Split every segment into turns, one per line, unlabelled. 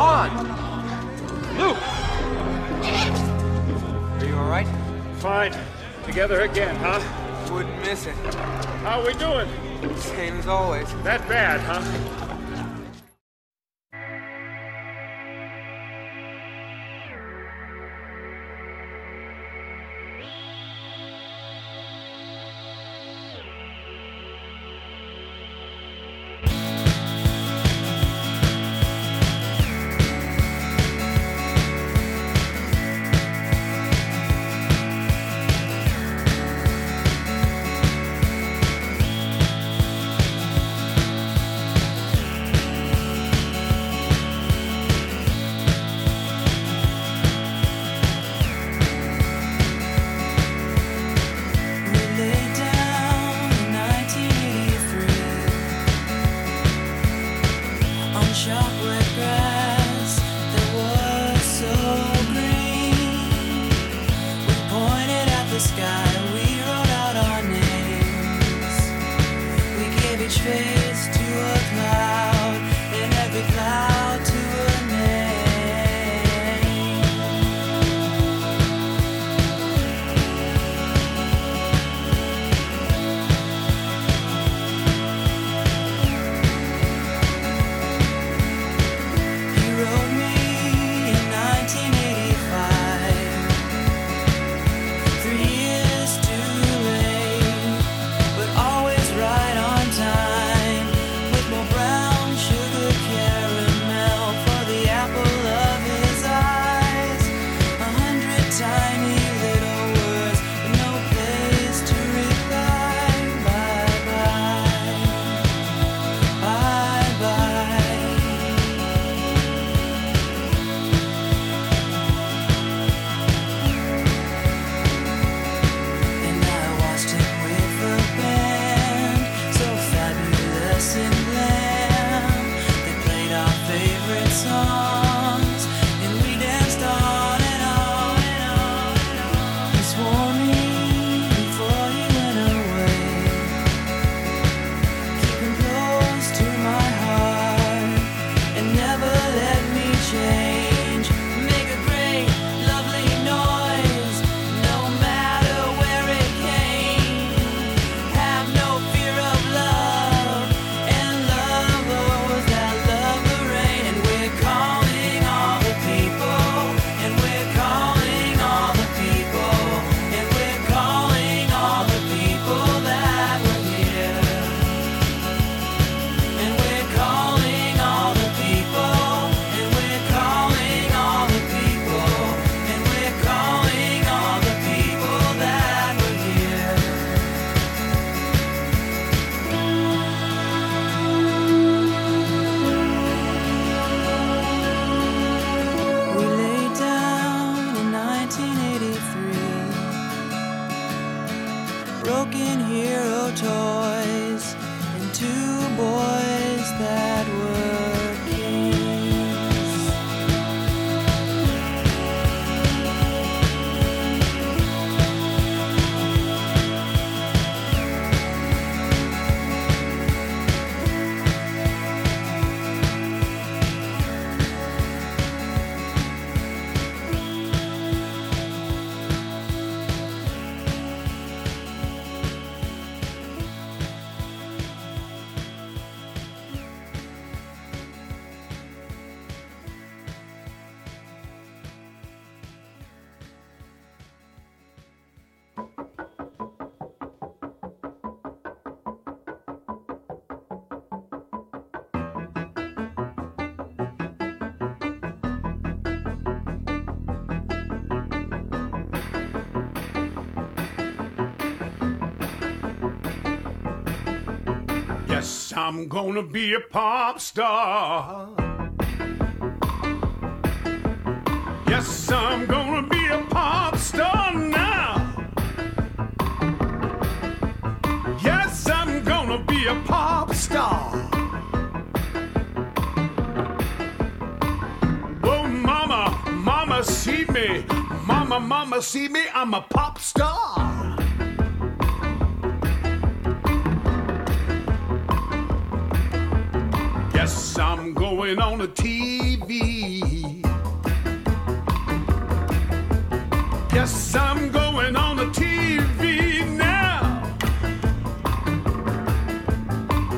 on! Luke! Are you alright?
Fine. Together again, huh?
Wouldn't miss it.
How are we doing?
Same as always.
That bad, huh? Yes, I'm gonna be a pop star. Yes, I'm gonna be a pop star now. Yes, I'm gonna be a pop star. Oh, mama, mama, see me. Mama, mama, see me. I'm a pop star.
I'm going on the TV. Yes, I'm going on the TV now.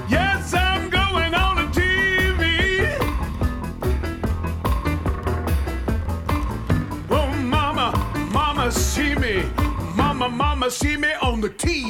Yes, I'm going on the TV. Oh, mama, mama, see me. Mama, mama, see me on the TV.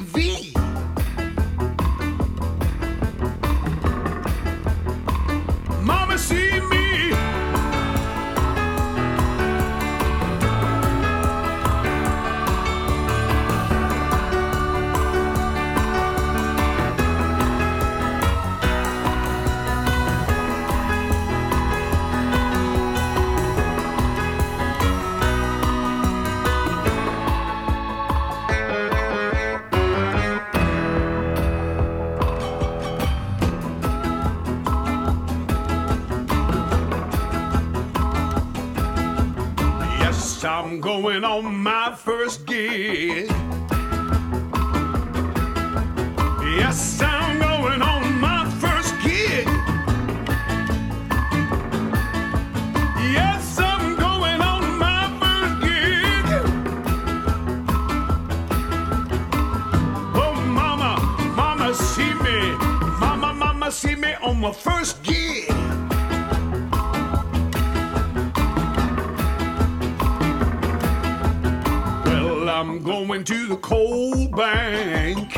Going on my first gig. Yes, I'm going on my first gig. Yes, I'm going on my first gig. Oh, mama, mama, see me. Mama, mama, see me on my first I'm going to the coal bank.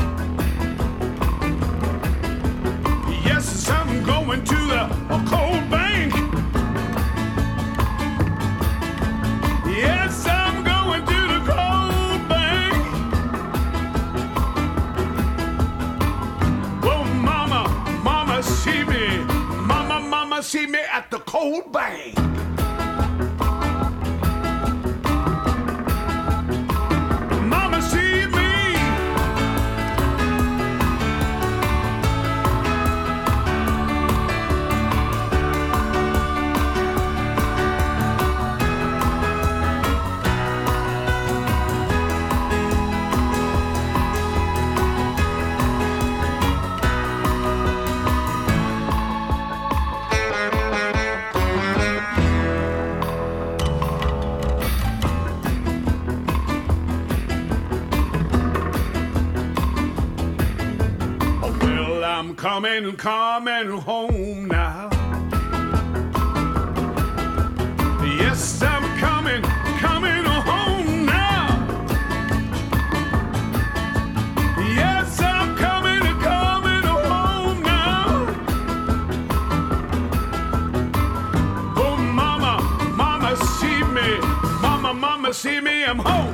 Yes, I'm going to the coal bank. Yes, I'm going to the coal bank. Oh, mama, mama, see me. Mama, mama, see me at the coal bank. Coming, coming home now. Yes, I'm coming, coming home now. Yes, I'm coming, coming home now. Oh, mama, mama, see me. Mama, mama, see me, I'm home.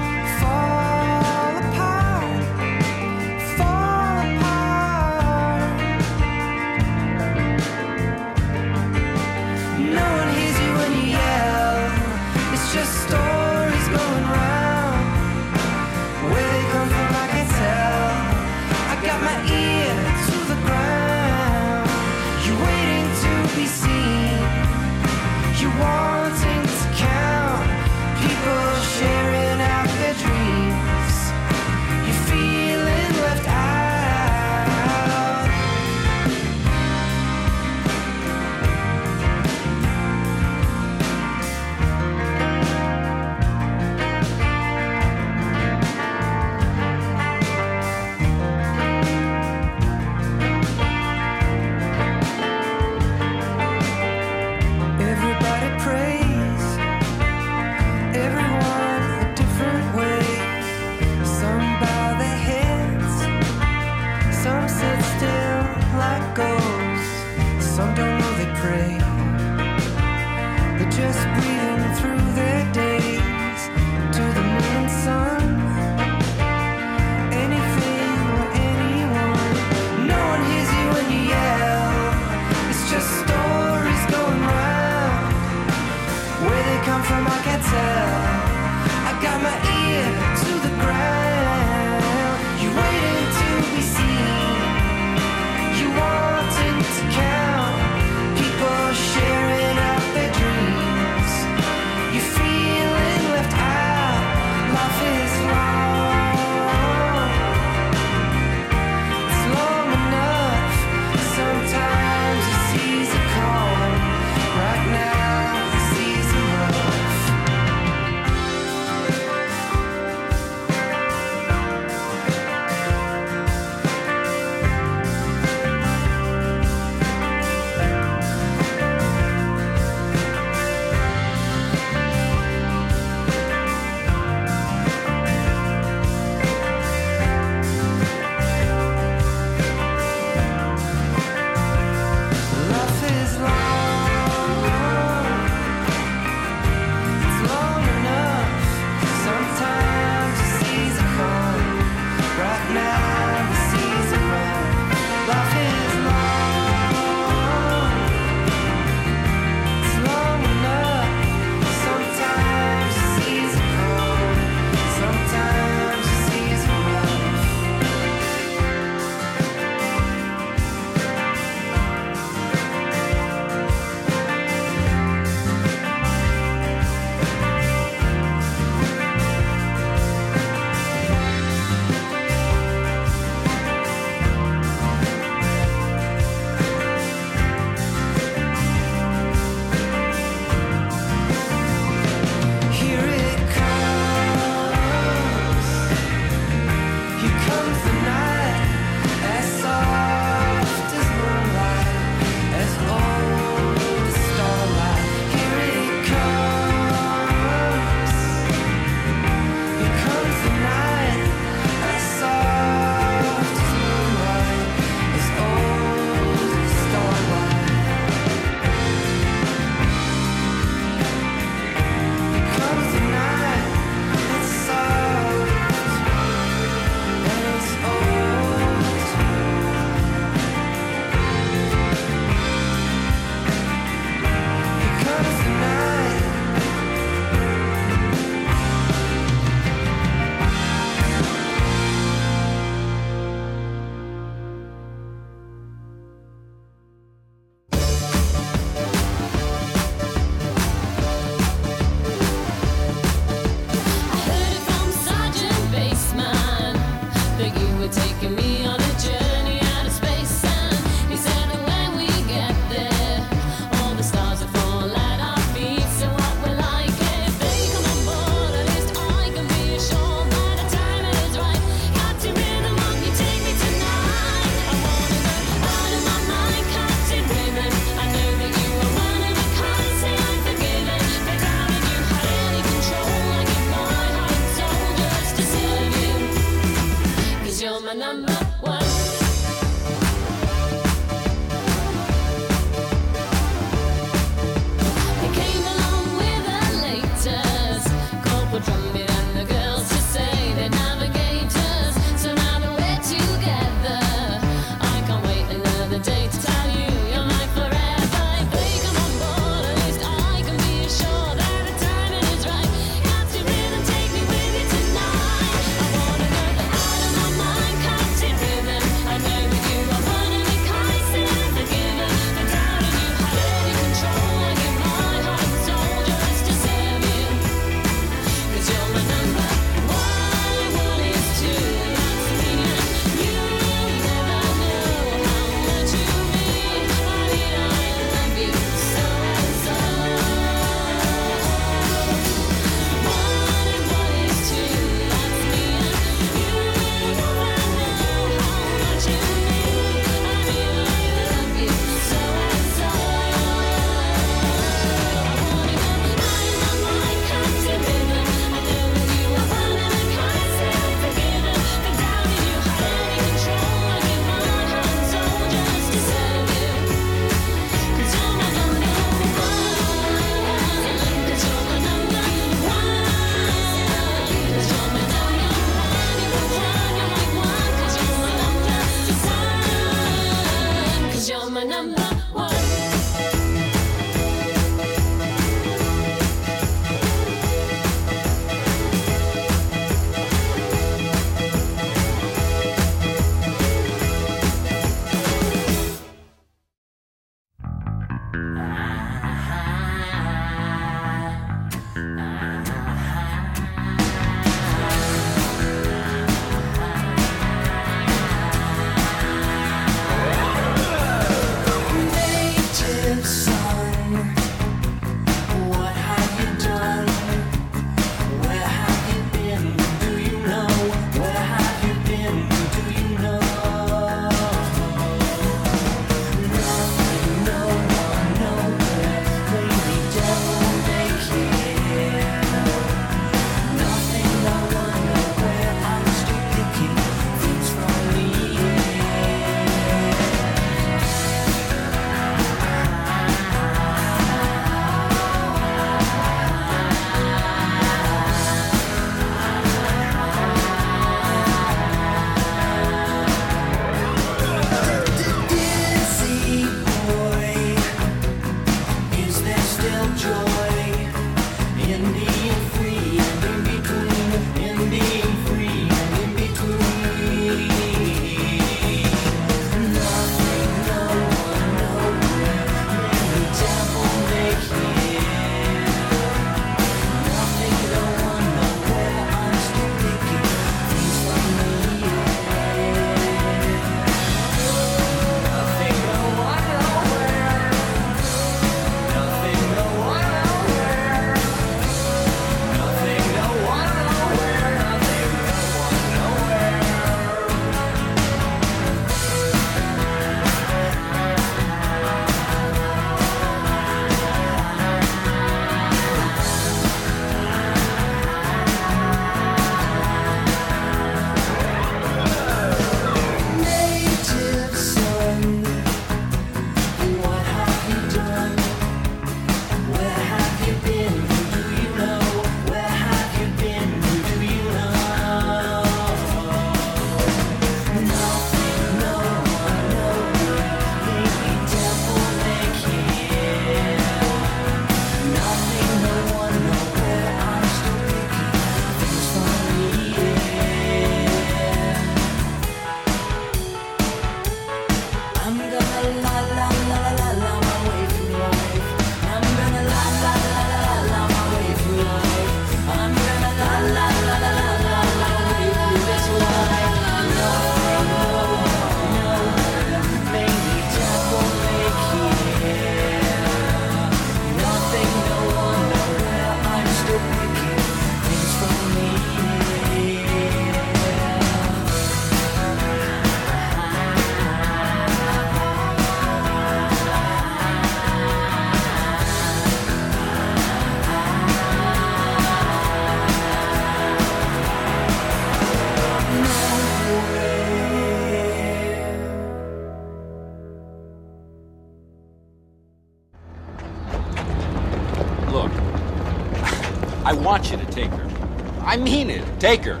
I
mean it. Take her.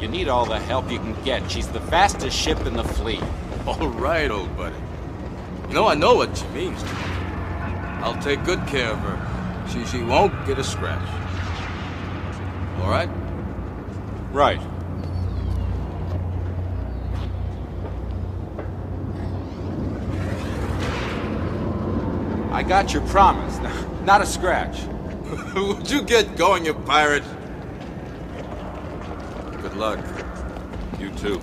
You need all the help you can get. She's the fastest ship in the fleet.
All right, old buddy. You know, I know what she means to me. I'll take good care of her. She, she won't get a scratch. All right?
Right. I got your promise. Not a scratch.
Would you get going, you pirate? luck.
You too.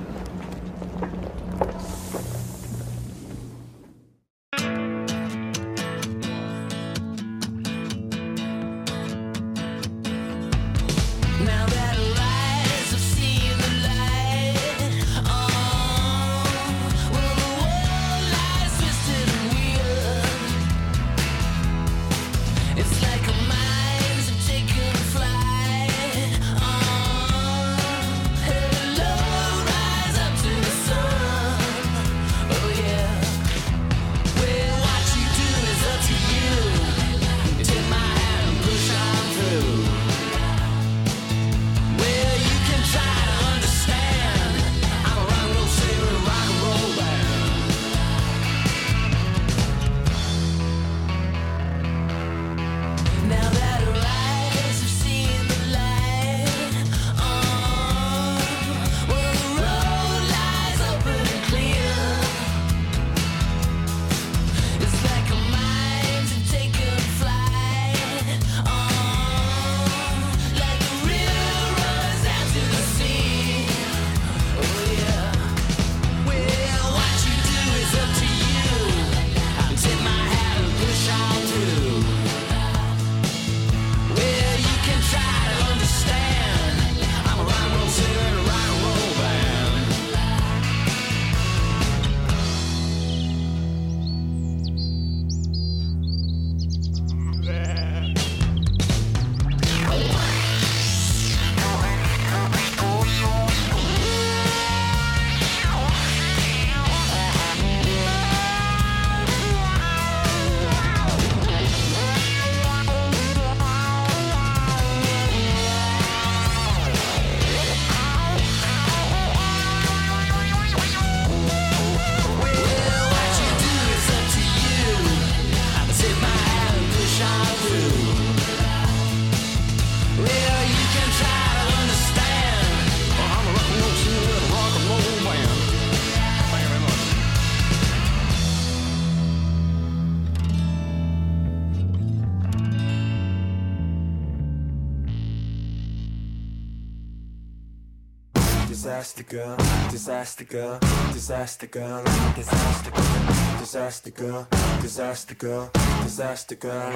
disaster girl, disaster girl, disaster girl, disaster girl, disaster girl, disaster girl.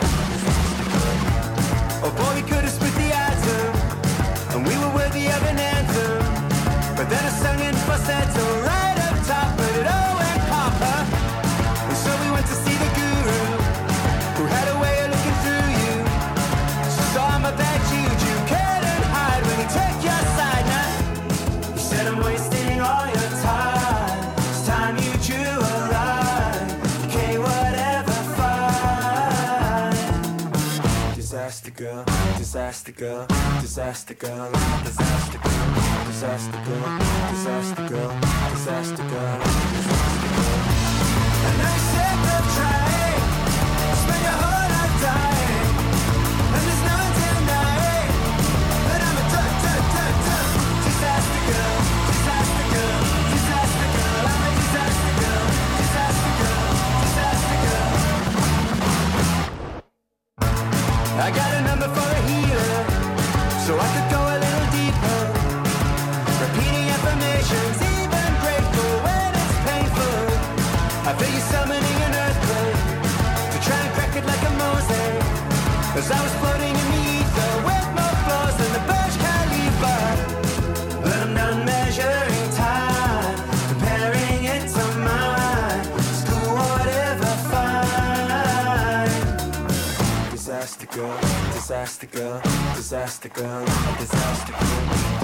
Oh boy, we could have split the atom, and we were worthy of an anthem, but then a sung in falsetto. disaster girl, disaster girl, disaster girl, disaster girl, disaster girl, disaster girl, disaster girl. And I said the train, spend your whole life dying. disaster ground, a disaster.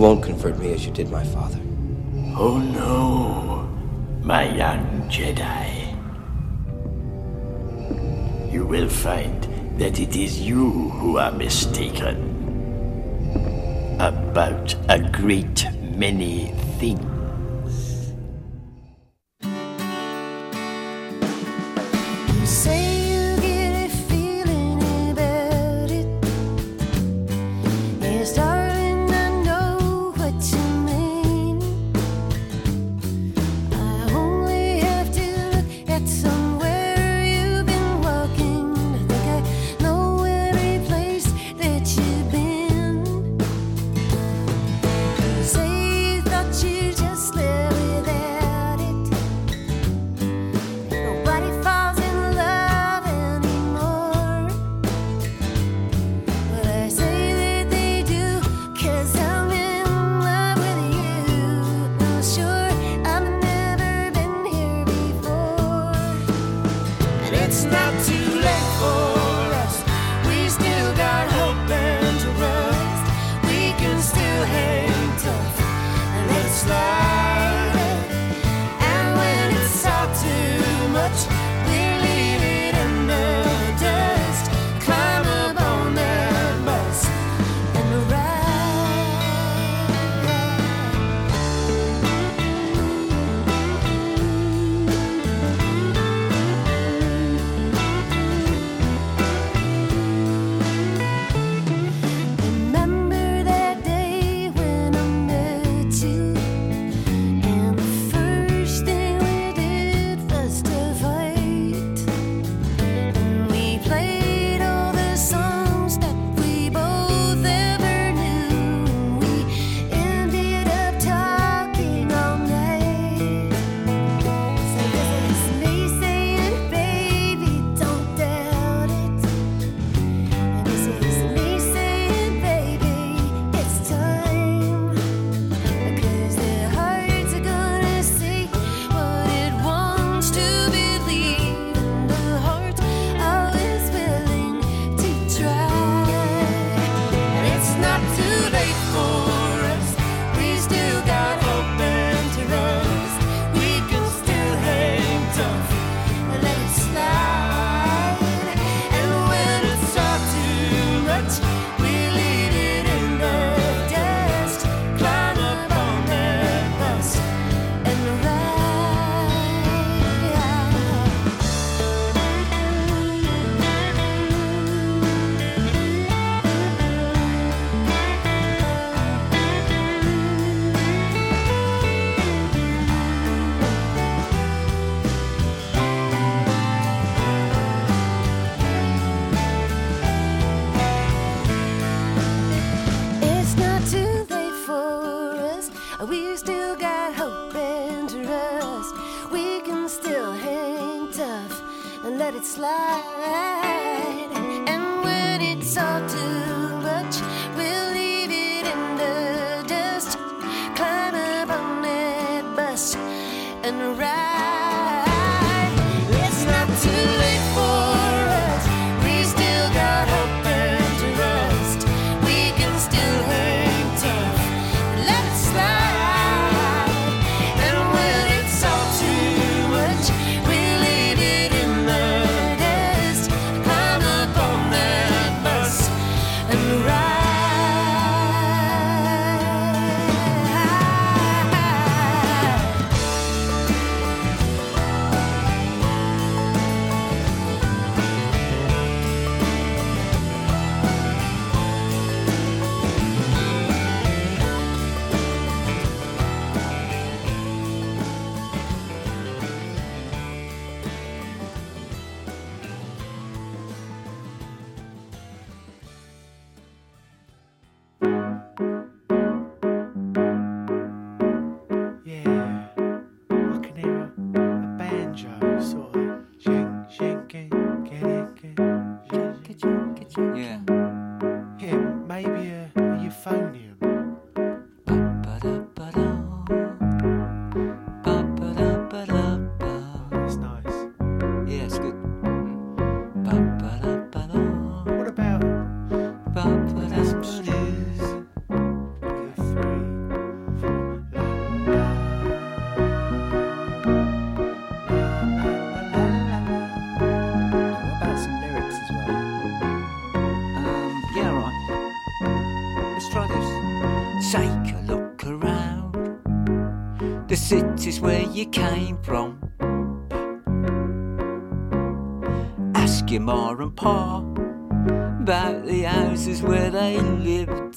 won't convert me as you did my father.
Oh no, my young Jedi. You will find that it is you who are mistaken about a great many things.
came from. Ask your ma and pa about the houses where they lived.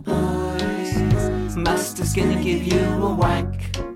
boys. Master's gonna give you a whack.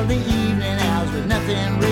of the
evening hours with nothing
real.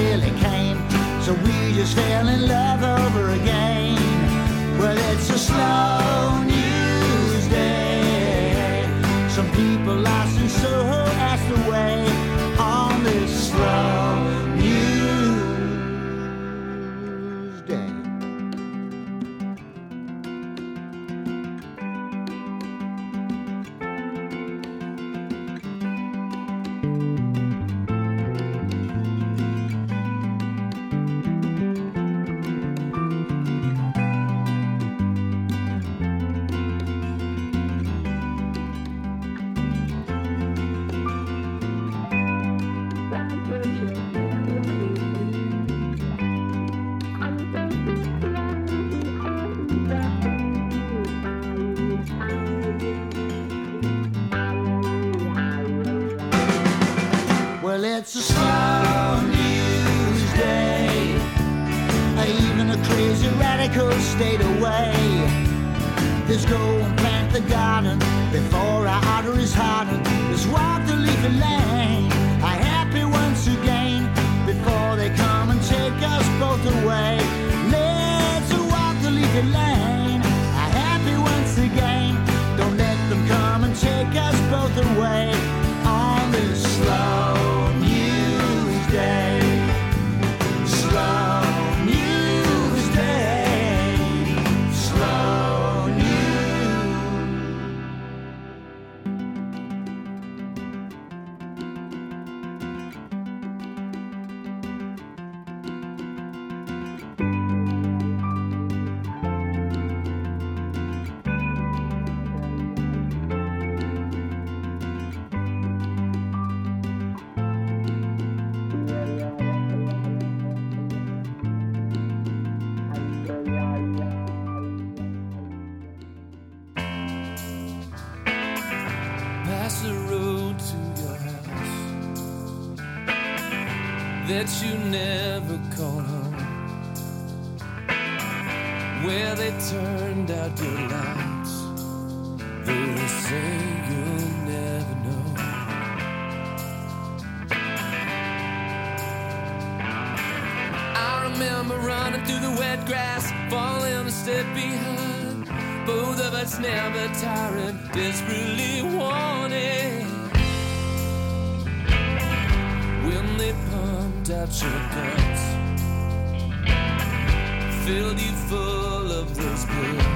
that you never call home, where they turned out your lights, though they say you'll never know. I remember running through the wet grass, falling a step behind. Both of us never tiring, desperately wanting. out filled you full of those
blood.